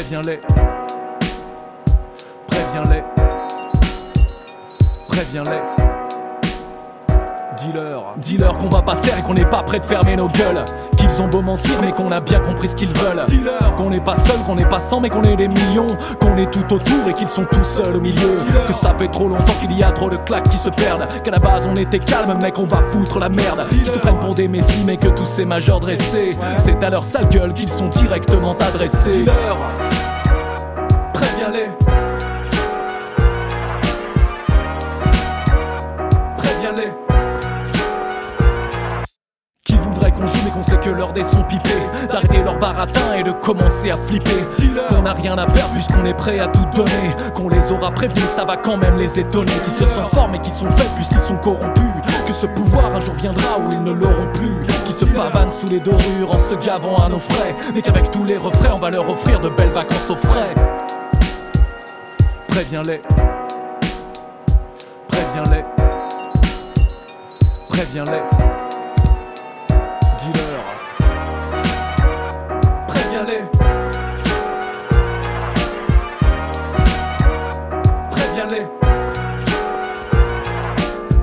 Préviens-les. Préviens-les. Préviens-les. Dis-leur, dis-leur qu'on va pas se taire et qu'on n'est pas prêt de fermer nos gueules. Qu'ils ont beau mentir, mais qu'on a bien compris ce qu'ils veulent. Qu'on n'est pas seul, qu'on n'est pas sans, mais qu'on est des millions. Qu'on est tout autour et qu'ils sont tout seuls au milieu. Que ça fait trop longtemps qu'il y a trop de claques qui se perdent. Qu'à la base on était calme, mec, on va foutre la merde. Qu'ils se prennent pour des messies, mais que tous ces majeurs dressés, c'est à leur sale gueule qu'ils sont directement adressés. Dis-leur, préviens-les. Préviens-les. Qu'on sait que leurs dés sont pipés. D'arrêter leur baratin et de commencer à flipper. Qu'on n'a rien à perdre puisqu'on est prêt à tout donner. Qu'on les aura prévenus que ça va quand même les étonner. Qu'ils se sont forts mais qu'ils sont faibles puisqu'ils sont corrompus. Que ce pouvoir un jour viendra où ils ne l'auront plus. Qui se pavanent sous les dorures en se gavant à nos frais. Mais qu'avec tous les refrains on va leur offrir de belles vacances aux frais. Préviens-les. Préviens-les. Préviens-les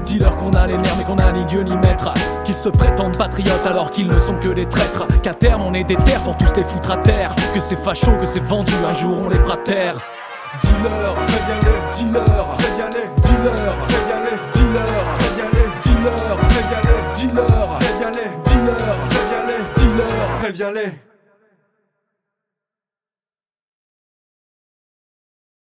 Dis-leur qu'on a les nerfs mais qu'on a ni Dieu ni maître. Qu'ils se prétendent patriotes alors qu'ils ne sont que des traîtres. Qu'à terme on est des terres pour tous les foutre à terre. Que c'est facho, que c'est vendu, un jour on les fera taire. Dis-leur, dis-leur, dis-leur, dis-leur, dis-leur, dis-leur, dis-leur. préviens-les.